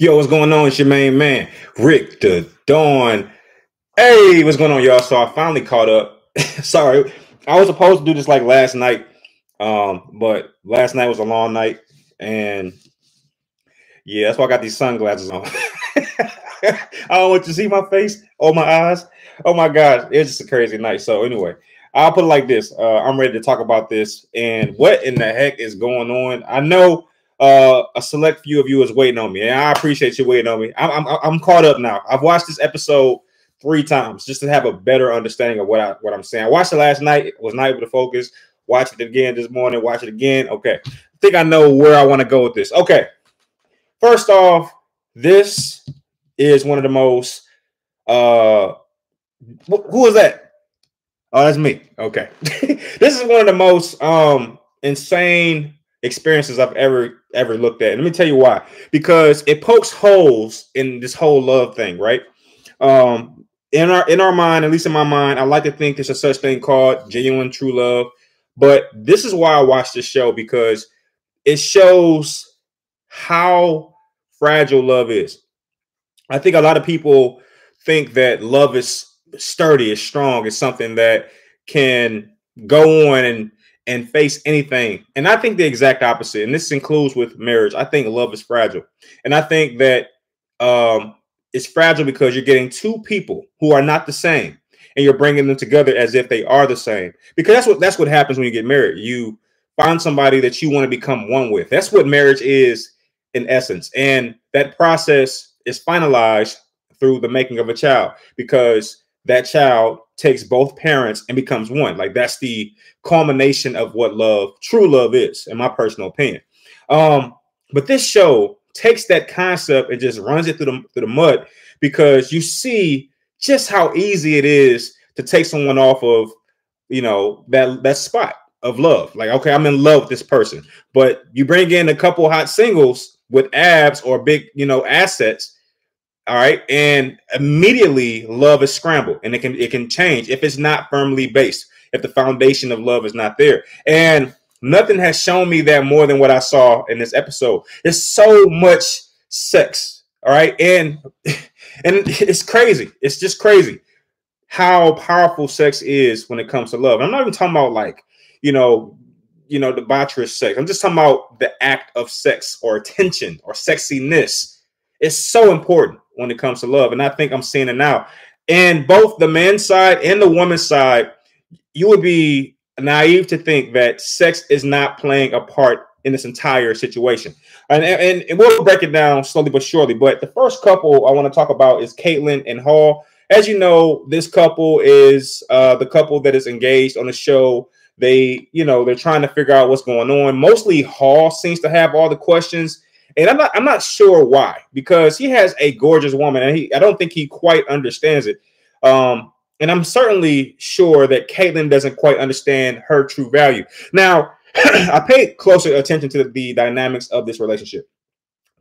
Yo, what's going on? It's your main man, Rick Da Don. Hey, what's going on, y'all? So I finally caught up. Sorry, I was supposed to do this like last night, um, but last night was a long night, and yeah, that's why I got these sunglasses on. I don't want you to see my face or my eyes. Oh my gosh, it's just a crazy night. So anyway, I'll put it like this: uh, I'm ready to talk about this and what in the heck is going on. I know uh, a select few of you is waiting on me, and I appreciate you waiting on me. I'm, I'm I'm caught up now. I've watched this episode three times just to have a better understanding of what I what I'm saying. I watched it last night, was not able to focus. Watch it again this morning. Watch it again. Okay, I think I know where I want to go with this. Okay, first off, this is one of the most. Uh, who is that? Oh, that's me. Okay, this is one of the most um insane experiences I've ever ever looked at. let me tell you why. Because it pokes holes in this whole love thing, right? Um, in our in our mind, at least in my mind, I like to think there's a such thing called genuine true love. But this is why I watch this show because it shows how fragile love is. I think a lot of people think that love is sturdy, is strong, is something that can go on and and face anything. And I think the exact opposite. And this includes with marriage. I think love is fragile. And I think that um, it's fragile because you're getting two people who are not the same and you're bringing them together as if they are the same. Because that's what that's what happens when you get married. You find somebody that you want to become one with. That's what marriage is in essence. And that process is finalized through the making of a child because that child takes both parents and becomes one. Like that's the culmination of what love, true love is, in my personal opinion. Um, but this show takes that concept and just runs it through the, through the mud because you see just how easy it is to take someone off of, you know, that that spot of love. Like, okay, I'm in love with this person, but you bring in a couple hot singles with abs or big, you know, assets all right. And immediately love is scrambled and it can it can change if it's not firmly based, if the foundation of love is not there. And nothing has shown me that more than what I saw in this episode. There's so much sex. All right. And and it's crazy. It's just crazy how powerful sex is when it comes to love. I'm not even talking about like, you know, you know, debaucherous sex. I'm just talking about the act of sex or attention or sexiness. It's so important when it comes to love. And I think I'm seeing it now. And both the men's side and the woman's side, you would be naive to think that sex is not playing a part in this entire situation. And, and, and we'll break it down slowly but surely. But the first couple I want to talk about is Kaitlin and Hall. As you know, this couple is uh, the couple that is engaged on the show. They, you know, they're trying to figure out what's going on. Mostly Hall seems to have all the questions and I'm not I'm not sure why because he has a gorgeous woman and he I don't think he quite understands it. Um, and I'm certainly sure that Kaitlin doesn't quite understand her true value. Now, I paid closer attention to the dynamics of this relationship.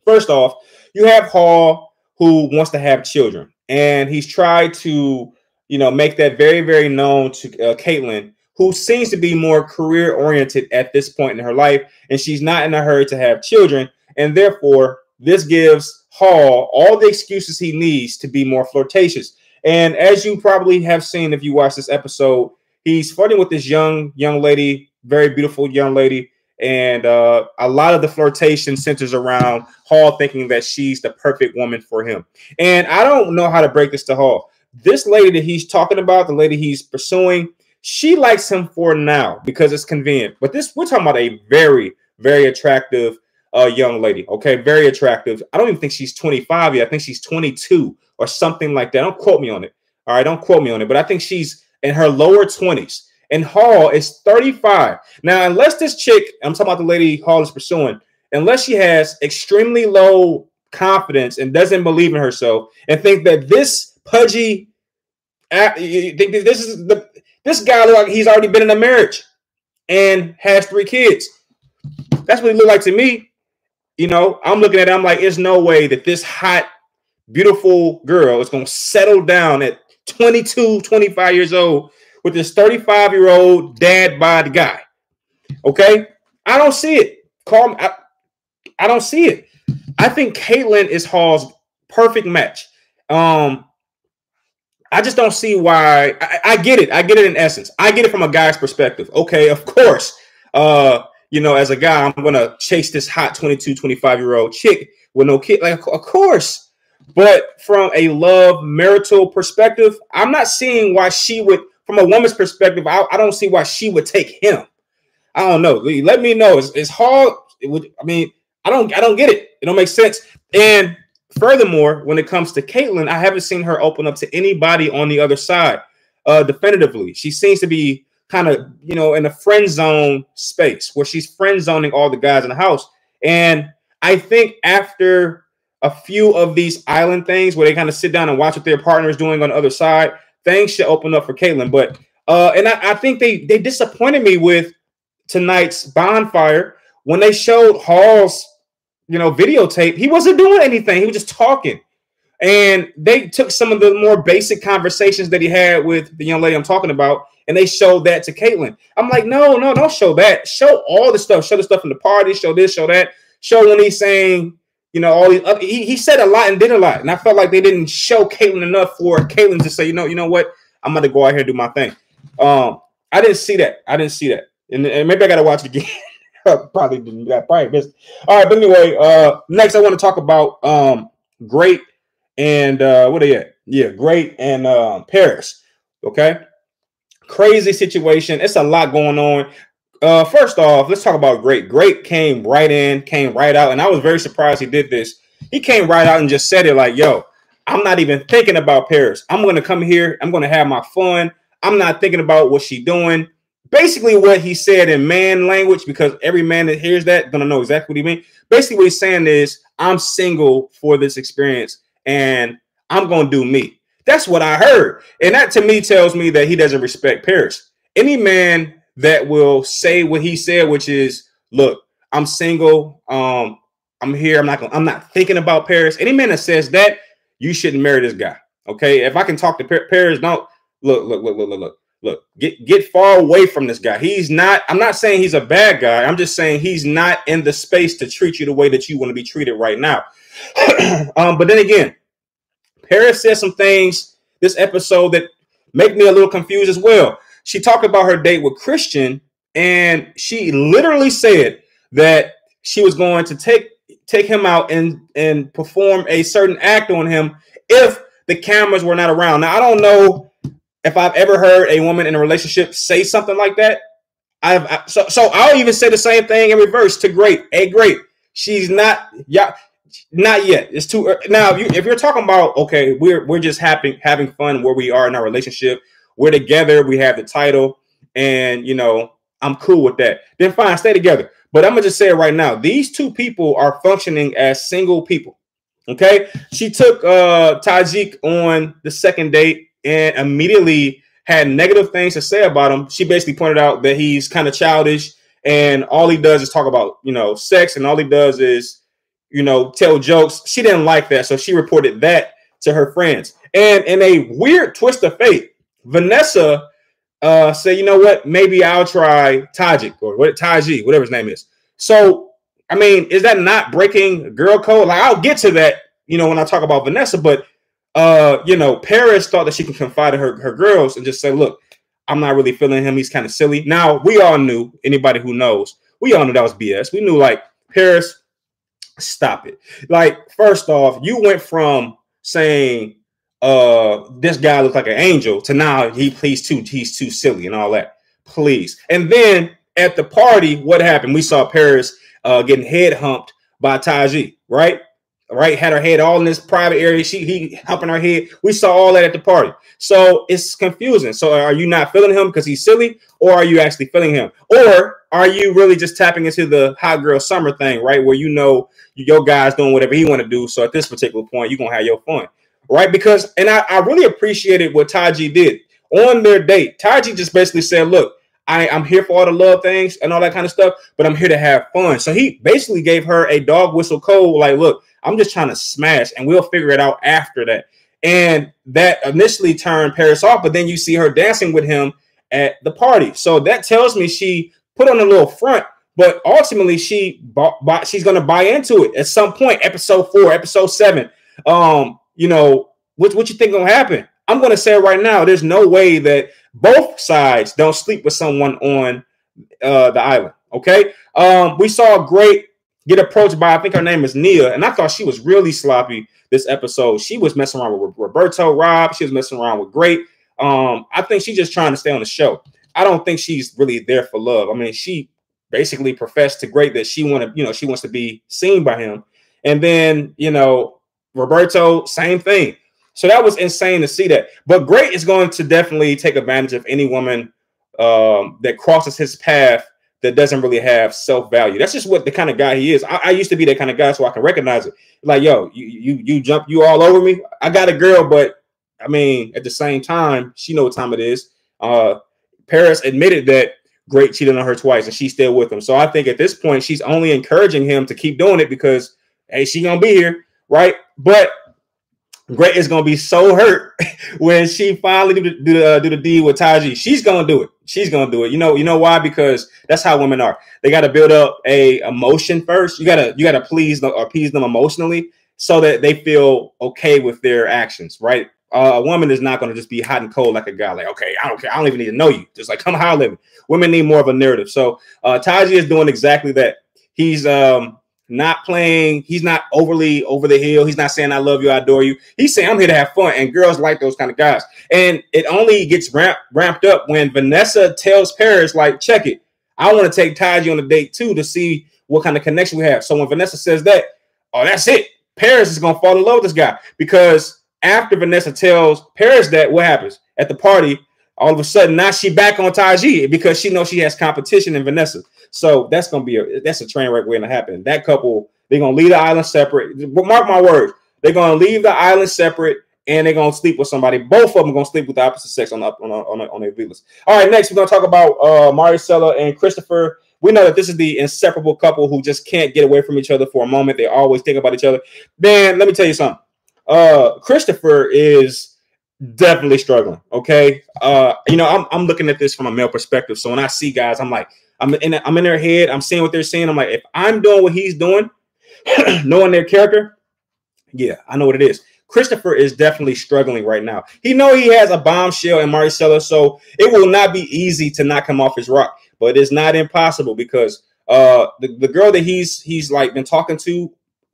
First off, you have Hall who wants to have children, and he's tried to, you know, make that very, very known to uh, Kaitlin, who seems to be more career oriented at this point in her life, and she's not in a hurry to have children. And therefore, this gives Hall all the excuses he needs to be more flirtatious. And as you probably have seen if you watch this episode, he's flirting with this young young lady, very beautiful young lady, and uh, a lot of the flirtation centers around Hall thinking that she's the perfect woman for him. And I don't know how to break this to Hall. This lady that he's talking about, the lady he's pursuing, she likes him for now because it's convenient. But this, we're talking about a very, very attractive uh, young lady. Okay, very attractive. I don't even think she's 25 yet. I think she's 22 or something like that. Don't quote me on it. All right, don't quote me on it. But I think she's in her lower 20s. And Hall is 35. Now, unless this chick, I'm talking about the lady Hall is pursuing, unless she has extremely low confidence and doesn't believe in herself and think that this pudgy, think this is the this guy look like he's already been in a marriage and has three kids. That's what he looked like to me. You know, I'm looking at it, I'm like, there's no way that this hot, beautiful girl is going to settle down at 22, 25 years old with this 35 year old dad bod guy. Okay. I don't see it. Call me. I, I don't see it. I think Kaitlin is Hall's perfect match. Um, I just don't see why. I, I, get it. I get it in essence. I get it from a guy's perspective. Okay, of course. Uh, you know, as a guy, I'm gonna chase this hot 22, 25 year old chick with no kid. Like, of course. But from a love marital perspective, I'm not seeing why she would. From a woman's perspective, I, I don't see why she would take him. I don't know. Let me know. It's, it's hard. It would. I mean, I don't. I don't get it. It don't make sense. And Furthermore, when it comes to Kaitlin, I haven't seen her open up to anybody on the other side uh, definitively. She seems to be kind of, you know, in a friend zone space where she's friend zoning all the guys in the house. And I think after a few of these island things where they kind of sit down and watch what their partner is doing on the other side, things should open up for Kaitlin. But uh, and I, I think they they disappointed me with tonight's bonfire when they showed Hall's you know, videotape, he wasn't doing anything. He was just talking. And they took some of the more basic conversations that he had with the young lady I'm talking about, and they showed that to Kaitlin. I'm like, no, no, don't show that. Show all the stuff. Show the stuff in the party. Show this. Show that. Show when he's saying, you know, all these. He, he said a lot and did a lot, and I felt like they didn't show Kaitlin enough for Kaitlin to say, you know, you know what, I'm to go out here and do my thing. Um, I didn't see that. I didn't see that, and, and maybe I got to watch it again. probably didn't that probably missed. All right, but anyway, uh next I want to talk about um great and uh what are you? Yeah, great and uh, Paris. Okay. Crazy situation. It's a lot going on. Uh first off, let's talk about great. Great came right in, came right out, and I was very surprised he did this. He came right out and just said it like, yo, I'm not even thinking about Paris. I'm gonna come here, I'm gonna have my fun. I'm not thinking about what she doing basically what he said in man language, because every man that hears that gonna know exactly what he means. Basically, what he's saying is, I'm single for this experience and I'm gonna do me. That's what I heard. And that to me tells me that he doesn't respect Paris. Any man that will say what he said, which is, look, I'm single, um, I'm here, I'm not gonna, I'm not thinking about Paris. Any man that says that, you shouldn't marry this guy. Okay. If I can talk to Paris, don't look, look, look, look, look, look look, get get far away from this guy. He's not. I'm not saying he's a bad guy. I'm just saying he's not in the space to treat you the way that you want to be treated right now. um, but then again, Paris said some things this episode that make me a little confused as well. She talked about her date with Christian, and she literally said that she was going to take take him out and and perform a certain act on him if the cameras were not around. Now I don't know if I've ever heard a woman in a relationship say something like that, I've I, so so I'll even say the same thing in reverse to great. A great. She's not yeah, not yet. It's too now. If, you, you're talking about okay, we're we're just having having fun where we are in our relationship. We're together. We have the title, and you know I'm cool with that. Then fine, stay together. But I'm gonna just say it right now. These two people are functioning as single people. Okay, she took uh Tajik on the second date and immediately had negative things to say about him. She basically pointed out that he's kind of childish and all he does is talk about, you know, sex and all he does is, you know, tell jokes. She didn't like that, so she reported that to her friends. And in a weird twist of fate, Vanessa uh said, you know what, maybe I'll try Tajik or what Taji, whatever his name is. So, I mean, is that not breaking girl code? Like, I'll get to that, you know, when I talk about Vanessa, but uh, you know, Paris thought that she could confide in her, her girls and just say, look, I'm not really feeling him. He's kind of silly. Now, we all knew, anybody who knows, we all knew that was BS. We knew, like, Paris, stop it. Like, first off, you went from saying uh this guy looks like an angel to now he he's too he's too silly and all that. Please. And then at the party, what happened? We saw Paris uh getting head humped by Taji, right? Right? Had her head all in this private area. She he helping her head. We saw all that at the party. So it's confusing. So are you not feeling him because he's silly, or are you actually feeling him, or are you really just tapping into the hot girl summer thing, right? Where you know your guy's doing whatever he want to do. So at this particular point, you're gonna have your fun, right? Because and I, I really appreciated what Taji did on their date. Taji just basically said, "Look." I, I'm here for all the love things and all that kind of stuff, but I'm here to have fun. So he basically gave her a dog whistle code, like, look, I'm just trying to smash, and we'll figure it out after that. And that initially turned Paris off, but then you see her dancing with him at the party. So that tells me she put on a little front, but ultimately she bought, she's going to buy into it at some point. Episode four, episode seven. Um, you know what? What you think gonna happen? I'm going to say right now. There's no way that both sides don't sleep with someone on uh, the island. Okay. Um, we saw a great get approached by I think her name is Nia, and I thought she was really sloppy this episode. She was messing around with Roberto Rob. She was messing around with Great. Um, I think she's just trying to stay on the show. I don't think she's really there for love. I mean, she basically professed to Great that she wanted, you know, she wants to be seen by him. And then, you know, Roberto, same thing. So that was insane to see that. But Great is going to definitely take advantage of any woman um, that crosses his path that doesn't really have self value. That's just what the kind of guy he is. I, I, used to be that kind of guy, so I can recognize it. Like, yo, you you you jump you all over me. I got a girl, but I mean, at the same time, she know what time it is. Uh, Paris admitted that Great cheated on her twice, and she's still with him. So I think at this point, she's only encouraging him to keep doing it because hey, she gonna be here, right? But Great is gonna be so hurt when she finally do the, do the, do the deed with Taji. She's gonna do it. She's gonna do it. You know, you know why? Because that's how women are. They got to build up a emotion first. You gotta you gotta please them appease them emotionally so that they feel okay with their actions, right? Uh, a woman is not going to just be hot and cold like a guy. Like, okay, I don't care. I don't even need to know you. Just like come holler at me. Women need more of a narrative. So uh, Taji is doing exactly that. He's um not playing. He's not overly over the hill. He's not saying I love you, I adore you. He's saying I'm here to have fun, and girls like those kind of guys. And it only gets ramp, ramped up when Vanessa tells Paris, like, check it. I want to take Taji on a date too to see what kind of connection we have. So when Vanessa says that, oh, that's it. Paris is gonna fall in love with this guy because after Vanessa tells Paris that, what happens at the party? All of a sudden, now she back on Taji because she knows she has competition in Vanessa. So that's gonna be a that's a train wreck waiting to happen. That couple they're gonna leave the island separate. Mark my words, they're gonna leave the island separate and they're gonna sleep with somebody. Both of them gonna sleep with the opposite sex on the, on on, on their villas. All right, next we're gonna talk about uh Marisela and Christopher. We know that this is the inseparable couple who just can't get away from each other for a moment. They always think about each other. Man, let me tell you something. Uh, Christopher is definitely struggling. Okay. Uh, you know, I'm, I'm looking at this from a male perspective. So when I see guys, I'm like, I'm in I'm in their head. I'm seeing what they're saying. I'm like, if I'm doing what he's doing, knowing their character, yeah, I know what it is. Christopher is definitely struggling right now. He know he has a bombshell in Marisela, so it will not be easy to knock him off his rock, but it's not impossible because uh the, the girl that he's he's like been talking to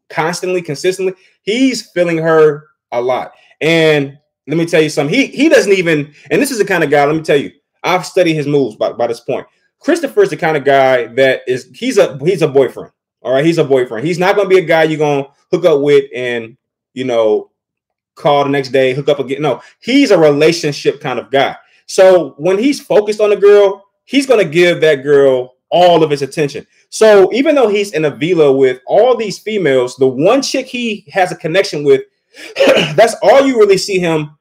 constantly, consistently, he's feeling her a lot. And let me tell you something. He he doesn't even, and this is the kind of guy, let me tell you, I've studied his moves by, by this point. Christopher's the kind of guy that is he's a he's a boyfriend. All right, he's a boyfriend. He's not gonna be a guy you're gonna hook up with and you know call the next day, hook up again. No, he's a relationship kind of guy. So when he's focused on a girl, he's gonna give that girl all of his attention. So even though he's in a villa with all these females, the one chick he has a connection with, that's all you really see him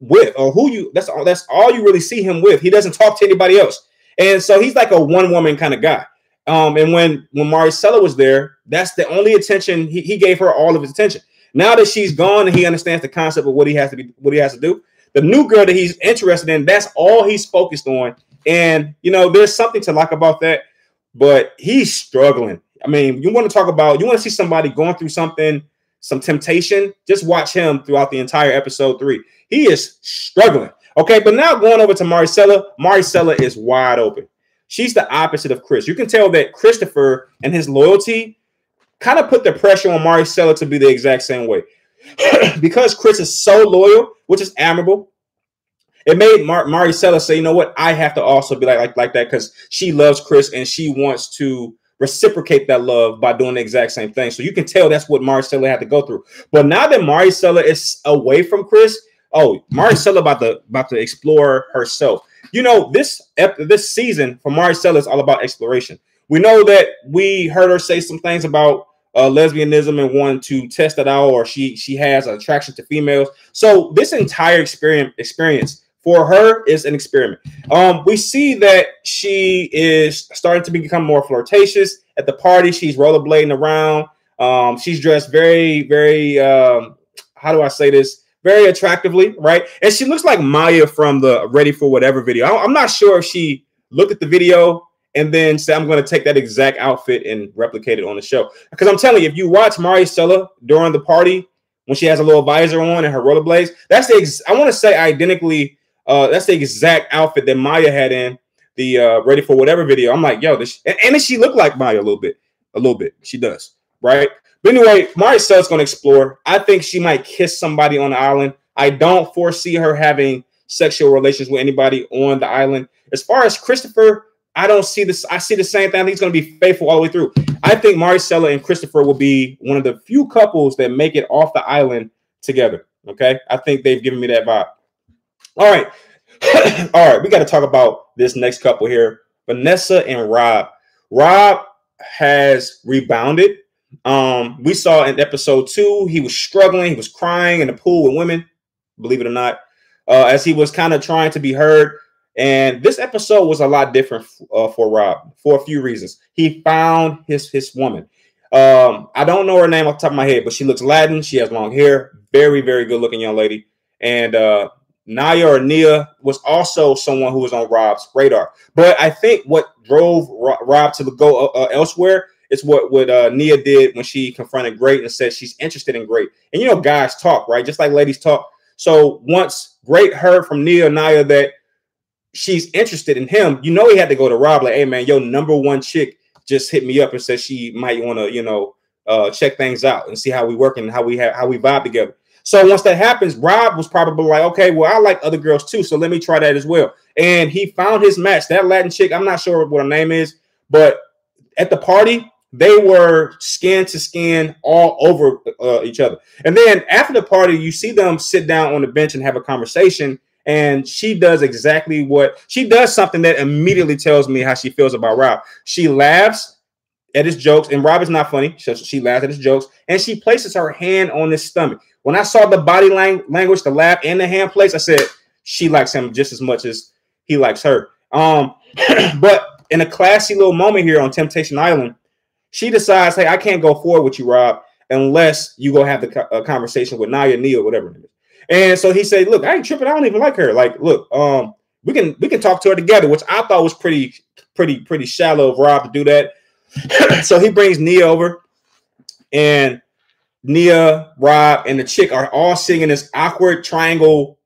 with, or who you that's all that's all you really see him with. He doesn't talk to anybody else. And so he's like a one woman kind of guy. Um, and when when Marisela was there, that's the only attention he, he gave her all of his attention. Now that she's gone and he understands the concept of what he has to be, what he has to do, the new girl that he's interested in, that's all he's focused on. And you know, there's something to like about that, but he's struggling. I mean, you want to talk about, you want to see somebody going through something, some temptation, just watch him throughout the entire episode three. He is struggling. Okay, but now going over to Marcella. Marcella is wide open. She's the opposite of Chris. You can tell that Christopher and his loyalty kind of put the pressure on Marcella to be the exact same way. because Chris is so loyal, which is admirable, it made Mar- Marisela say, you know what, I have to also be like, like, like that because she loves Chris and she wants to reciprocate that love by doing the exact same thing. So you can tell that's what Marisela had to go through. But now that Marisela is away from Chris, oh, Marisela about to about to explore herself. You know, this this season for Marisela is all about exploration. We know that we heard her say some things about uh, lesbianism and wanting to test it out, or she she has an attraction to females. So this entire experience experience for her is an experiment. Um, we see that she is starting to become more flirtatious at the party. She's rollerblading around. Um, she's dressed very, very. Um, how do I say this? Very attractively, right? And she looks like Maya from the Ready for Whatever video. I'm not sure if she looked at the video and then say I'm going to take that exact outfit and replicate it on the show. Because I'm telling you, if you watch Marisela during the party when she has a little visor on and her rollerblades, that's the ex- I want to say identically. Uh, that's the exact outfit that Maya had in the uh, Ready for Whatever video. I'm like, yo, this, and, and she look like Maya a little bit, a little bit. She does, right? But anyway, Marisela's going to explore. I think she might kiss somebody on the island. I don't foresee her having sexual relations with anybody on the island. As far as Christopher, I don't see this. I see the same thing. I think he's going to be faithful all the way through. I think Marisela and Christopher will be one of the few couples that make it off the island together. Okay. I think they've given me that vibe. All right. all right. We got to talk about this next couple here Vanessa and Rob. Rob has rebounded. Um, we saw in episode two, he was struggling, he was crying in the pool with women, believe it or not uh, as he was kind of trying to be heard. And this episode was a lot different uh, for Rob for a few reasons. He found his his woman. Um, I don't know her name off the top of my head, but she looks Latin. She has long hair, very very good looking young lady. And uh, Naya or Nia was also someone who was on Rob's radar. But I think what drove Rob to go uh, uh, elsewhere is what what uh, Nia did when she confronted Great and said she's interested in Great. And you know, guys talk right, just like ladies talk. So once Great heard from Nia Naya that she's interested in him, you know he had to go to Rob like, hey man, your number one chick just hit me up and said she might want to, you know, uh, check things out and see how we work and how we have how we vibe together. So once that happens, Rob was probably like, okay, well, I like other girls too, so let me try that as well. And he found his match. That Latin chick, I'm not sure what her name is, but at the party, they were skin to skin all over uh, each other. And then after the party, you see them sit down on the bench and have a conversation. And she does exactly what she does something that immediately tells me how she feels about Rob. She laughs at his jokes, and Rob is not funny. So she laughs at his jokes, and she places her hand on his stomach. When I saw the body lang- language, the laugh, and the hand place, I said she likes him just as much as he likes her. Um, but in a classy little moment here on Temptation Island, she decides, hey, I can't go forward with you, Rob, unless you go have the conversation with Naya, Neil, whatever it is. And so he said, look, I ain't tripping. I don't even like her. Like, look, um, we can we can talk to her together, which I thought was pretty, pretty, pretty shallow of Rob to do that. so he brings Nia over, and Nia, Rob, and the chick are all sitting in this awkward triangle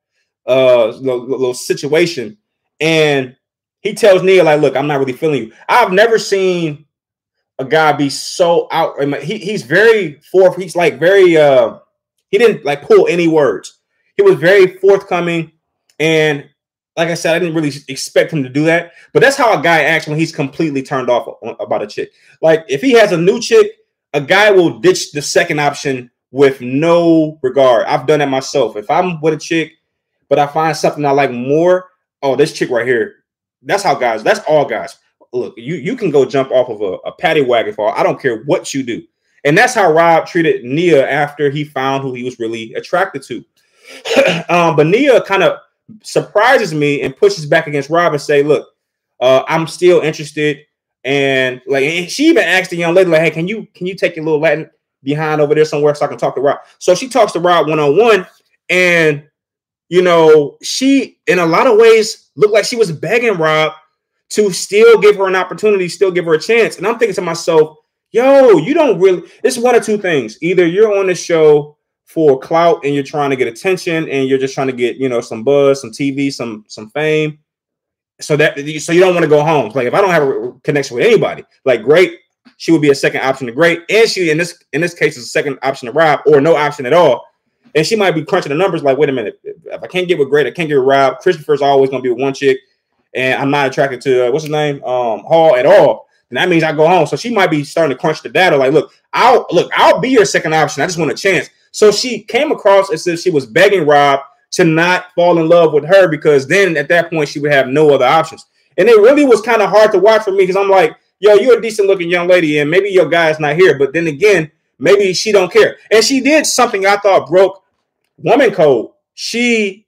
uh little, little situation. And he tells Nia, like, look, I'm not really feeling you. I've never seen a guy be so out. He, he's very forth. He's like very. uh He didn't like pull any words. He was very forthcoming, and like I said, I didn't really expect him to do that. But that's how a guy acts when he's completely turned off about a chick. Like if he has a new chick, a guy will ditch the second option with no regard. I've done that myself. If I'm with a chick, but I find something I like more, oh, this chick right here. That's how guys. That's all guys look, you you can go jump off of a, a paddy wagon fall. I don't care what you do. And that's how Rob treated Nia after he found who he was really attracted to. um, but Nia kind of surprises me and pushes back against Rob and say, look, uh, I'm still interested. And like and she even asked the young lady, like, hey, can you can you take your little Latin behind over there somewhere so I can talk to Rob? So she talks to Rob one-on-one, and you know, she in a lot of ways looked like she was begging Rob to still give her an opportunity, still give her a chance. And I'm thinking to myself, yo, you don't really, it's one of two things. Either you're on the show for clout and you're trying to get attention and you're just trying to get, you know, some buzz, some TV, some some fame. So that so you don't want to go home. Like if I don't have a connection with anybody, like great, she would be a second option to great. And she in this in this case is a second option to Rob or no option at all. And she might be crunching the numbers like, wait a minute, if I can't get with great, I can't get with Rob. Christopher's always gonna be with one chick and I'm not attracted to uh, what's his name, um, Hall at all, then that means I go home. So she might be starting to crunch the data. Like, look, I'll look, I'll be your second option. I just want a chance. So she came across as if she was begging Rob to not fall in love with her because then at that point she would have no other options. And it really was kind of hard to watch for me because I'm like, yo, you're a decent looking young lady, and maybe your guy's not here. But then again, maybe she don't care. And she did something I thought broke woman code. She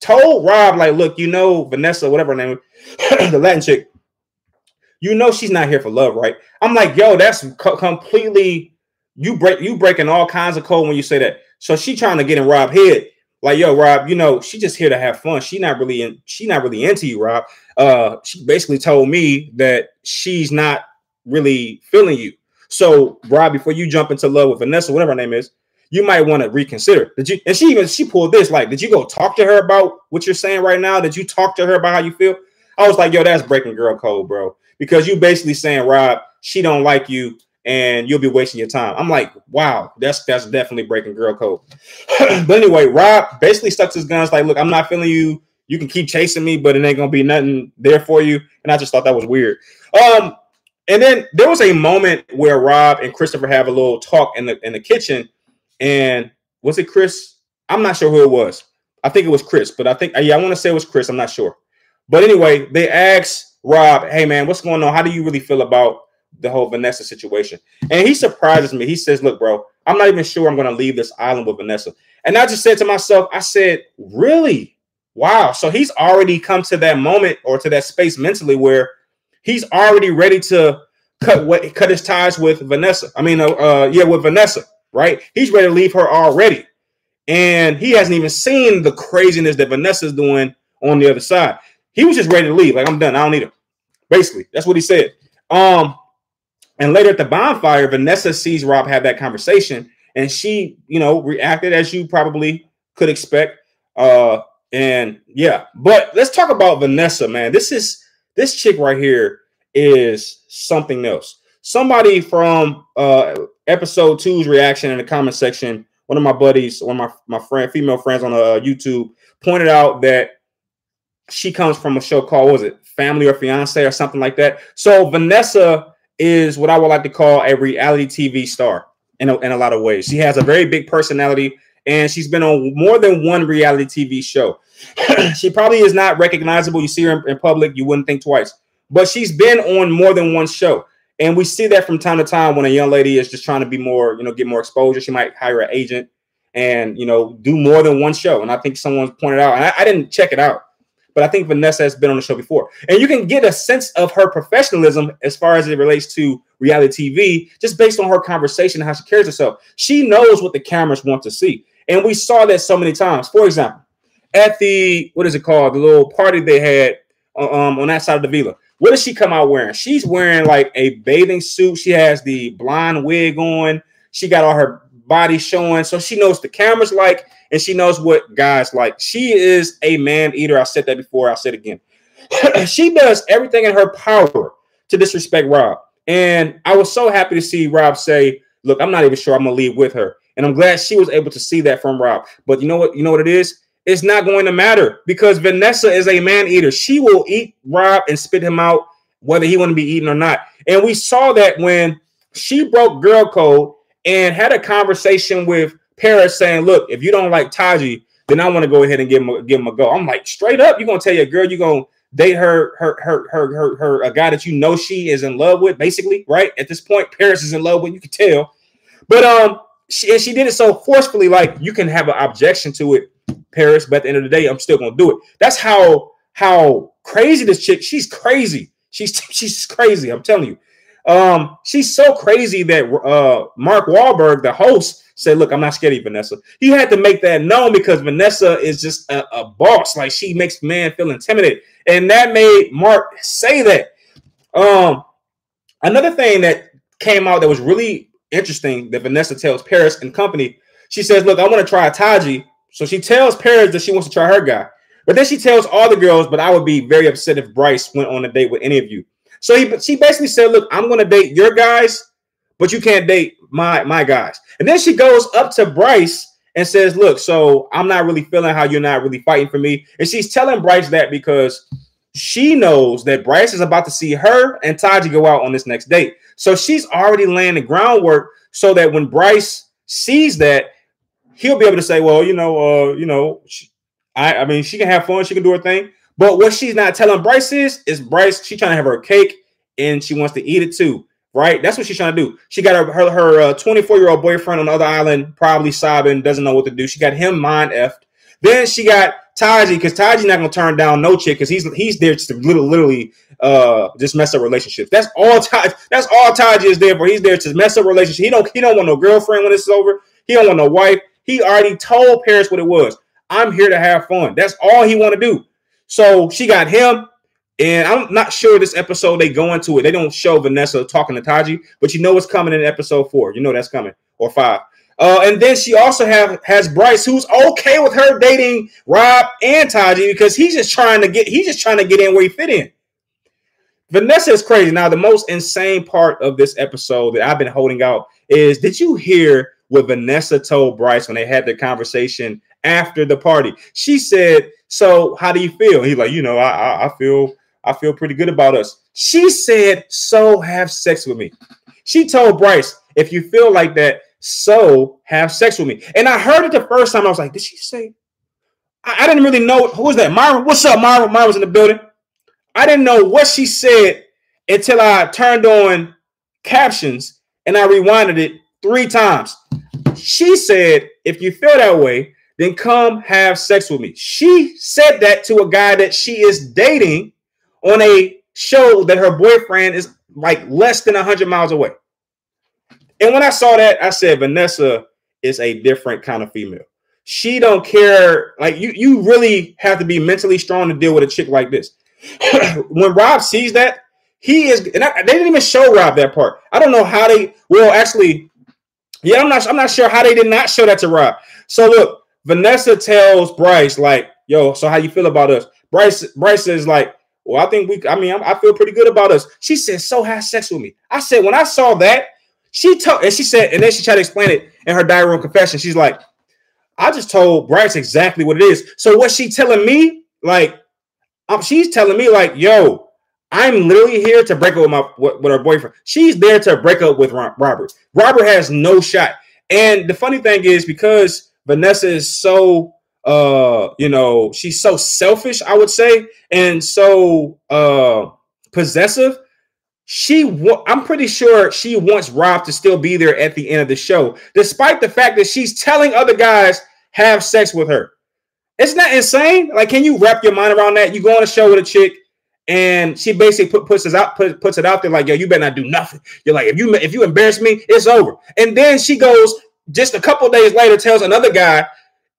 told Rob, like, look, you know, Vanessa, whatever her name, the Latin chick, you know she's not here for love, right? I'm like, yo, that's co- completely you break you breaking all kinds of code when you say that. So she trying to get in Rob head. like, yo, Rob, you know, she just here to have fun. She not really in, she not really into you, Rob. Uh, she basically told me that she's not really feeling you. So, Rob, before you jump into love with Vanessa, whatever her name is, you might want to reconsider. Did you? And she even she pulled this like, did you go talk to her about what you're saying right now? Did you talk to her about how you feel? I was like, yo, that's breaking girl code, bro. Because you basically saying, Rob, she don't like you and you'll be wasting your time. I'm like, wow, that's that's definitely breaking girl code. but anyway, Rob basically stuck his guns, like, look, I'm not feeling you. You can keep chasing me, but it ain't gonna be nothing there for you. And I just thought that was weird. Um, and then there was a moment where Rob and Christopher have a little talk in the in the kitchen, and was it Chris? I'm not sure who it was. I think it was Chris, but I think yeah, I want to say it was Chris. I'm not sure. But anyway, they asked Rob, "Hey man, what's going on? How do you really feel about the whole Vanessa situation. And he surprises me. He says, Look, bro, I'm not even sure I'm going to leave this island with Vanessa. And I just said to myself, I said, Really? Wow. So he's already come to that moment or to that space mentally where he's already ready to cut what cut his ties with Vanessa. I mean, uh, uh, yeah, with Vanessa, right? He's ready to leave her already. And he hasn't even seen the craziness that Vanessa's doing on the other side. He was just ready to leave. Like, I'm done. I don't need her. Basically, that's what he said. Um, and later at the bonfire, Vanessa sees Rob have that conversation, and she, you know, reacted as you probably could expect. Uh, and yeah, but let's talk about Vanessa, man. This is this chick right here is something else. Somebody from uh episode two's reaction in the comment section, one of my buddies, one of my, my friend, female friends on uh, YouTube, pointed out that she comes from a show called was it Family or Fiance or something like that. So Vanessa is what I would like to call a reality TV star in a, in a lot of ways. She has a very big personality and she's been on more than one reality TV show. she probably is not recognizable. You see her in, in, public, you wouldn't think twice. But she's been on more than one show. And we see that from time to time when a young lady is just trying to be more, you know, get more exposure. She might hire an agent and, you know, do more than one show. And I think someone pointed out, and I, I didn't check it out, but I think Vanessa has been on the show before. And you can get a sense of her professionalism as far as it relates to reality TV just based on her conversation how she carries herself. She knows what the cameras want to see. And we saw that so many times. For example, at the, what is it called? The little party they had uh, um, on that side of the villa. What does she come out wearing? She's wearing like a bathing suit. She has the blonde wig on. She got all her body showing. So she knows the cameras like and she knows what guys like. She is a man eater. I said that before. I'll say it again. she does everything in her power to disrespect Rob. And I was so happy to see Rob say, Look, I'm not even sure I'm gonna leave with her. And I'm glad she was able to see that from Rob. But you know what? You know what it is? It's not going to matter because Vanessa is a man eater. She will eat Rob and spit him out, whether he want to be eaten or not. And we saw that when she broke girl code and had a conversation with Paris saying, "Look, if you don't like Taji, then I want to go ahead and give him a, give him a go." I'm like, straight up, you're gonna tell your girl you're gonna date her her her her her her a guy that you know she is in love with, basically, right? At this point, Paris is in love with. You can tell, but um, she and she did it so forcefully, like you can have an objection to it, Paris. But at the end of the day, I'm still gonna do it. That's how how crazy this chick. She's crazy. She's she's crazy. I'm telling you. Um, she's so crazy that uh Mark Walberg, the host, said, Look, I'm not scared of Vanessa. He had to make that known because Vanessa is just a, a boss. Like she makes man feel intimidated. And that made Mark say that. Um, another thing that came out that was really interesting that Vanessa tells Paris and company, she says, Look, I want to try Taji. So she tells Paris that she wants to try her guy. But then she tells all the girls, but I would be very upset if Bryce went on a date with any of you. So he, she basically said, Look, I'm going to date your guys, but you can't date my my guys. And then she goes up to Bryce and says, "Look, so I'm not really feeling how you're not really fighting for me." And she's telling Bryce that because she knows that Bryce is about to see her and Taji go out on this next date. So she's already laying the groundwork so that when Bryce sees that, he'll be able to say, "Well, you know, uh, you know, she, I, I mean, she can have fun, she can do her thing." But what she's not telling Bryce is, is Bryce, she's trying to have her cake and she wants to eat it too right? That's what she's trying to do. She got her her, her 24 uh, year old boyfriend on the other island, probably sobbing, doesn't know what to do. She got him mind effed. Then she got Taji because Taji's not gonna turn down no chick because he's he's there to literally, literally uh just mess up relationships. That's all Taji. That's all Taji is there for. He's there to mess up relationships. He don't he don't want no girlfriend when is over. He don't want no wife. He already told Paris what it was. I'm here to have fun. That's all he want to do. So she got him. And I'm not sure this episode they go into it. They don't show Vanessa talking to Taji, but you know what's coming in episode four. You know that's coming or five. Uh, and then she also have has Bryce, who's okay with her dating Rob and Taji because he's just trying to get he's just trying to get in where he fit in. Vanessa is crazy. Now, the most insane part of this episode that I've been holding out is did you hear what Vanessa told Bryce when they had the conversation after the party? She said, So how do you feel? He's like, you know, I, I, I feel I feel pretty good about us. She said, So have sex with me. She told Bryce, if you feel like that, so have sex with me. And I heard it the first time. I was like, did she say? I, I didn't really know who was that. Myra, what's up, Myra? Myra was in the building. I didn't know what she said until I turned on captions and I rewinded it three times. She said, if you feel that way, then come have sex with me. She said that to a guy that she is dating on a show that her boyfriend is like less than 100 miles away. And when I saw that, I said, Vanessa is a different kind of female. She don't care. Like you, you really have to be mentally strong to deal with a chick like this. when Rob sees that, he is, and I, they didn't even show Rob that part. I don't know how they. Well, actually, yeah, I'm not. I'm not sure how they did not show that to Rob. So look, Vanessa tells Bryce like, "Yo, so how you feel about us?" Bryce, Bryce is like, "Well, I think we. I mean, I, I feel pretty good about us." She said, "So have sex with me." I said, when I saw that, she told, and she said, and then she tried to explain it in her diary room confession. She's like, "I just told Bryce exactly what it is." So what she telling me, like, um, she's telling me like, yo, I'm literally here to break up with my with her boyfriend. She's there to break up with Robert. Robert has no shot. And the funny thing is because Vanessa is so uh you know she's so selfish i would say and so uh possessive she wa- i'm pretty sure she wants rob to still be there at the end of the show despite the fact that she's telling other guys have sex with her it's not insane. Like, can you wrap your mind around that? You go on a show with a chick, and she basically put, puts us out, put, puts it out there like, yo, you better not do nothing. You're like, if you if you embarrass me, it's over. And then she goes just a couple days later, tells another guy,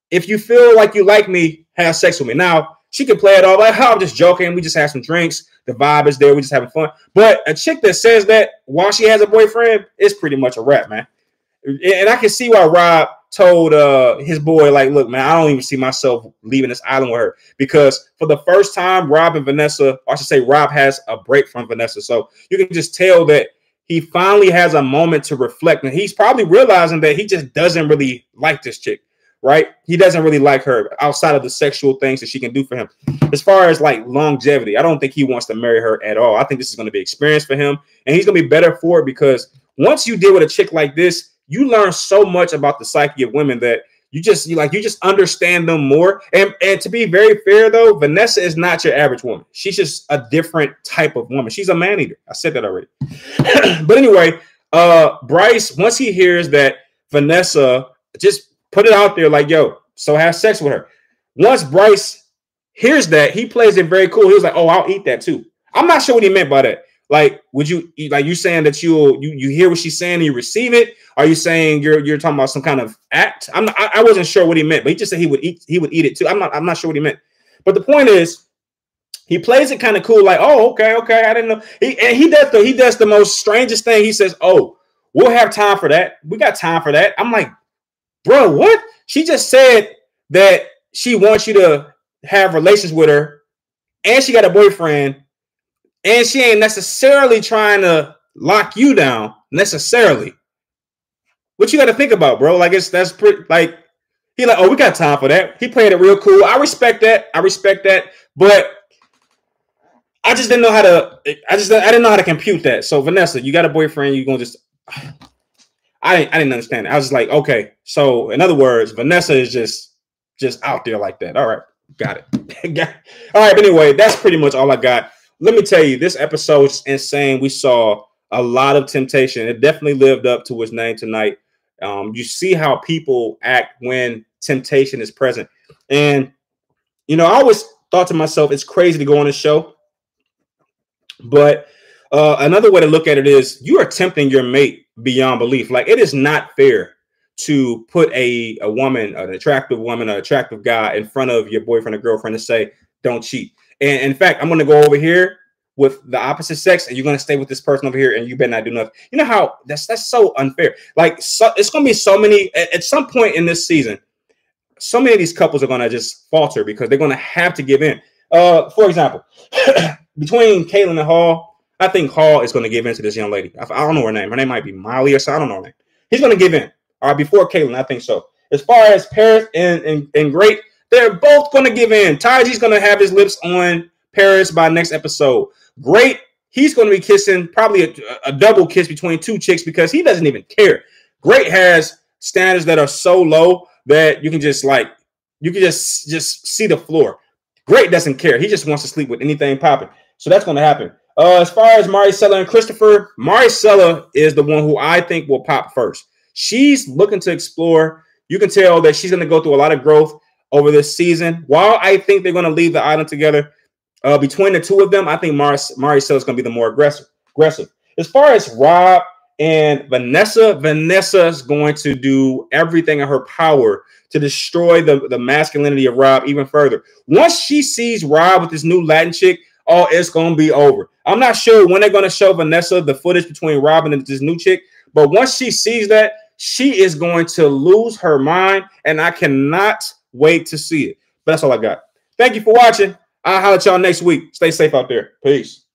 if you feel like you like me, have sex with me. Now she can play it all like, oh, I'm just joking. We just have some drinks. The vibe is there. We just having fun. But a chick that says that while she has a boyfriend, is pretty much a wrap, man. And I can see why Rob told uh his boy, like, look, man, I don't even see myself leaving this island with her because for the first time, Rob and Vanessa, I should say, Rob has a break from Vanessa. So you can just tell that he finally has a moment to reflect, and he's probably realizing that he just doesn't really like this chick, right? He doesn't really like her outside of the sexual things that she can do for him. As far as like longevity, I don't think he wants to marry her at all. I think this is going to be experience for him, and he's going to be better for it because once you deal with a chick like this, you learn so much about the psyche of women that you just you like you just understand them more. And and to be very fair though, Vanessa is not your average woman. She's just a different type of woman. She's a man eater. I said that already. but anyway, uh Bryce, once he hears that Vanessa just put it out there like, yo, so have sex with her. Once Bryce hears that, he plays it very cool. He was like, oh, I'll eat that too. I'm not sure what he meant by that. Like, would you like you saying that you you you hear what she's saying and you receive it? Are you saying you're you're talking about some kind of act? I'm not, I, I wasn't sure what he meant, but he just said he would eat he would eat it too. I'm not I'm not sure what he meant. But the point is, he plays it kind of cool, like, oh, okay, okay, I didn't know. He and he does the he does the most strangest thing. He says, Oh, we'll have time for that. We got time for that. I'm like, bro, what? She just said that she wants you to have relations with her, and she got a boyfriend, and she ain't necessarily trying to lock you down necessarily. What you got to think about, bro? Like it's that's pretty like he like, oh, we got time for that. He played it real cool. I respect that. I respect that. But I just didn't know how to. I just I didn't know how to compute that. So Vanessa, you got a boyfriend. You gonna just? I didn't. I didn't understand. It. I was like, okay. So in other words, Vanessa is just just out there like that. All right, got it. all right. But anyway, that's pretty much all I got let me tell you, this episode is insane. We saw a lot of temptation. It definitely lived up to its name tonight. Um, you see how people act when temptation is present. And, you know, I always thought to myself, it's crazy to go on a show. But uh, another way to look at it is you are tempting your mate beyond belief. Like, it is not fair to put a, a woman, an attractive woman, an attractive guy in front of your boyfriend or girlfriend to say, don't cheat. And in fact, I'm going to go over here with the opposite sex and you're going to stay with this person over here and you better not do nothing. You know how that's that's so unfair. Like so, it's going to be so many at, at, some point in this season. So many of these couples are going to just falter because they're going to have to give in. Uh, for example, between Kayla and Hall, I think Hall is going to give in to this young lady. I, I, don't know her name. Her name might be Molly or something. I don't know her name. He's going to give in. All right, before Kaitlin, I think so. As far as Paris and, and, and Great, they're both going to give in. Taji's going to have his lips on Paris by next episode. Great, he's going to be kissing probably a, a double kiss between two chicks because he doesn't even care. Great has standards that are so low that you can just like you can just just see the floor. Great doesn't care. He just wants to sleep with anything popping. So that's going to happen. Uh, as far as Marisela and Christopher, Marisela is the one who I think will pop first. She's looking to explore. You can tell that she's going to go through a lot of growth over this season. While I think they're going to leave the island together, uh, between the two of them, I think Mar- Marisela is going to be the more aggressive. Aggressive. As far as Rob and Vanessa, Vanessa is going to do everything in her power to destroy the, the masculinity of Rob even further. Once she sees Rob with this new Latin chick, oh, it's going to be over. I'm not sure when they're going to show Vanessa the footage between Rob and this new chick, but once she sees that, she is going to lose her mind, and I cannot wait to see it. But that's all I got. Thank you for watching. I'll holler at y'all next week. Stay safe out there. Peace.